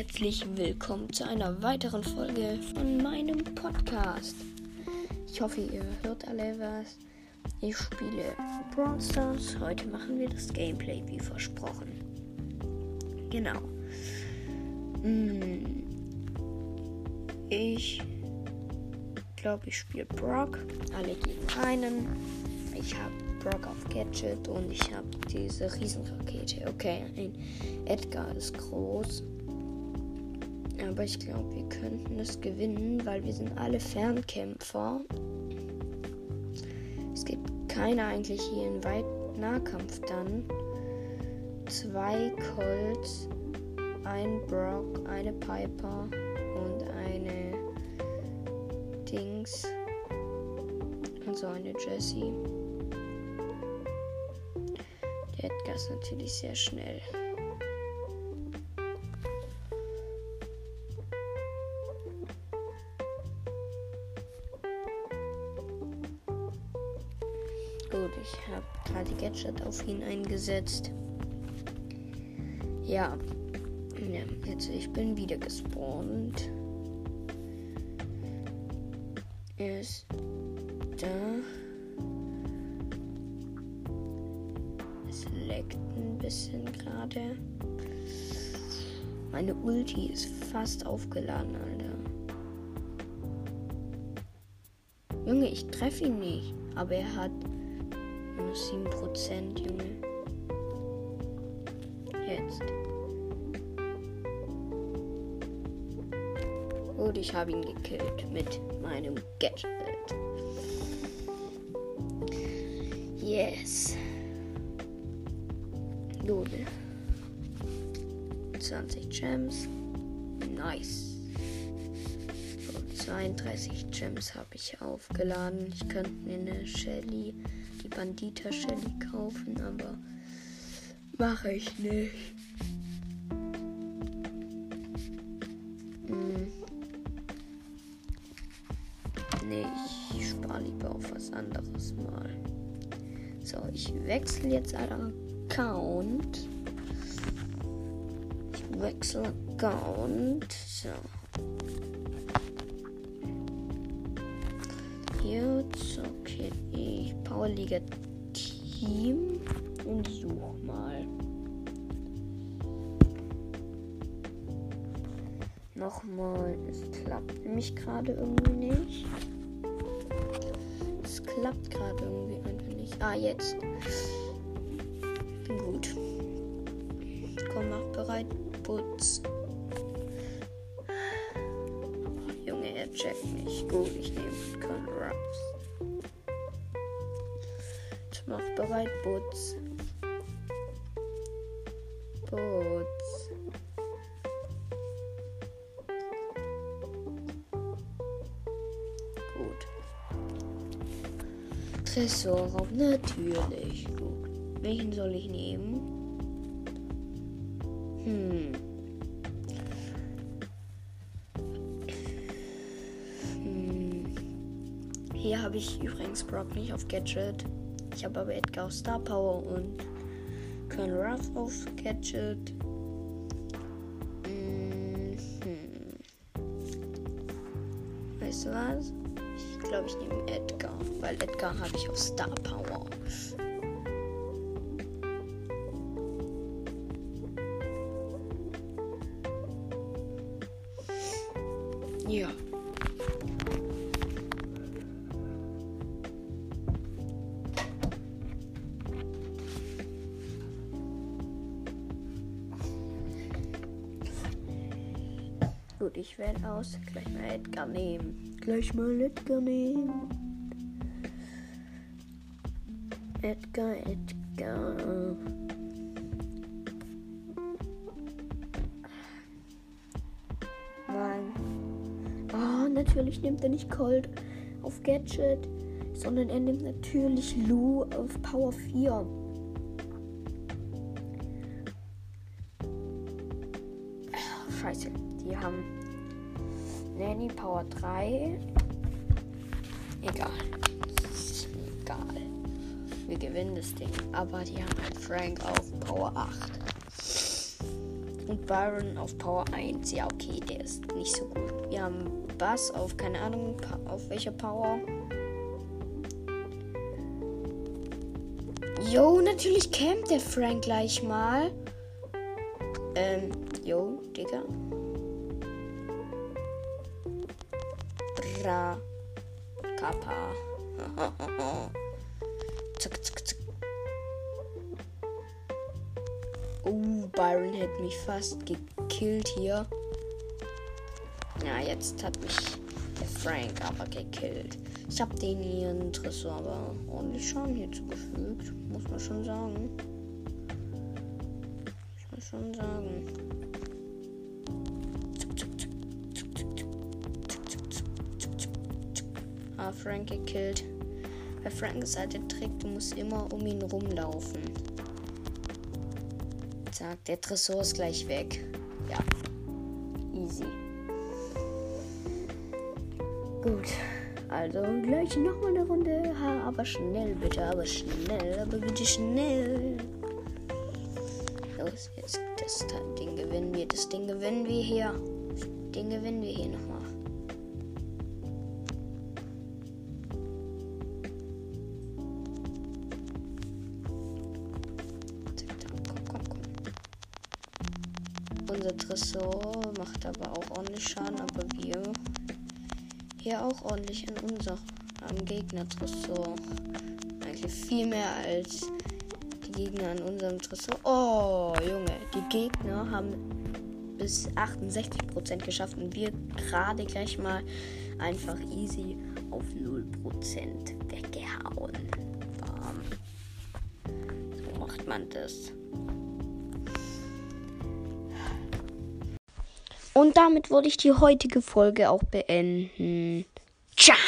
herzlich willkommen zu einer weiteren Folge von meinem Podcast. Ich hoffe, ihr hört alle was. Ich spiele Brawl Stars. Heute machen wir das Gameplay wie versprochen. Genau. Hm. Ich glaube, ich spiele Brock. Alle gegen einen. Ich habe Brock auf Gadget und ich habe diese Riesenrakete. Okay, ein Edgar ist groß. Aber ich glaube, wir könnten es gewinnen, weil wir sind alle Fernkämpfer. Es gibt keiner eigentlich hier in Weit Nahkampf dann. Zwei Colts, ein Brock, eine Piper und eine Dings. Und so eine Jessie. Der Edgar ist natürlich sehr schnell. Gut, ich habe gerade Gadget auf ihn eingesetzt. Ja. ja. Jetzt ich bin wieder gespawnt. Er ist da. Es leckt ein bisschen gerade. Meine Ulti ist fast aufgeladen, Alter. Junge, ich treffe ihn nicht. Aber er hat 7%, Junge. Jetzt. Und ich habe ihn gekillt mit meinem Gadget. Yes. Gut. 20 Gems. Nice. So, 32 Gems habe ich aufgeladen. Ich könnte mir eine Shelly, die Bandita Shelly kaufen, aber mache ich nicht. Hm. Nee, ich spare lieber auf was anderes mal. So, ich wechsle jetzt einen Account. Ich wechsle Account. So. Jetzt, okay, ich Powerliga Team und such mal. Nochmal, es klappt nämlich gerade irgendwie nicht. Es klappt gerade irgendwie einfach nicht. Ah, jetzt. Gut. Komm, mach bereit. Putz. Checkt nicht. Gut, ich nehme Conraps. Ich mach bereit. Putz. Putz. Gut. Tresorraum, natürlich. Gut. Welchen soll ich nehmen? Hm. Hm. Hier habe ich übrigens Brock nicht auf Gadget. Ich habe aber Edgar auf Star Power und Colonel Ruff auf Gadget. Hm. Weißt du was? Ich glaube, ich nehme Edgar, weil Edgar habe ich auf Star Power. Ja. Gut, ich werde aus. Gleich mal Edgar nehmen. Gleich mal Edgar nehmen. Edgar, Edgar. Nein. Oh, natürlich nimmt er nicht Cold auf Gadget, sondern er nimmt natürlich Lou auf Power 4. Scheiße, die haben Nanny Power 3. Egal. Egal. Wir gewinnen das Ding. Aber die haben halt Frank auf Power 8. Und Byron auf Power 1. Ja, okay, der ist nicht so gut. Wir haben Bass auf, keine Ahnung, auf welcher Power. Jo, natürlich campt der Frank gleich mal. Ähm, jo, Digga. Bra. Kappa. zack, zack, zack. Oh, Byron hätte mich fast gekillt hier. Ja, jetzt hat mich der Frank aber gekillt. Ich habe den ihren Tresor aber ordentlich Schaden hier zugefügt. Muss man schon sagen. Muss man schon sagen. Ah, Frank gekillt. Bei Frank ist halt der Trick, du musst immer um ihn rumlaufen. Zack, der Tresor ist gleich weg. Ja. Easy. Gut. Also gleich nochmal eine Runde. Ha, aber schnell, bitte, aber schnell, aber bitte schnell. Los, jetzt das Ding gewinnen wir. Das Ding gewinnen wir hier. Ding gewinnen wir hier nochmal. Unser Tresor macht aber auch ordentlich Schaden, aber wir hier auch ordentlich in unserem Gegner Tresor. Eigentlich viel mehr als die Gegner an unserem Tresor. Oh, Junge, die Gegner haben bis 68% geschafft und wir gerade gleich mal einfach easy auf 0% weggehauen. Bam. So macht man das. Und damit würde ich die heutige Folge auch beenden. Ciao!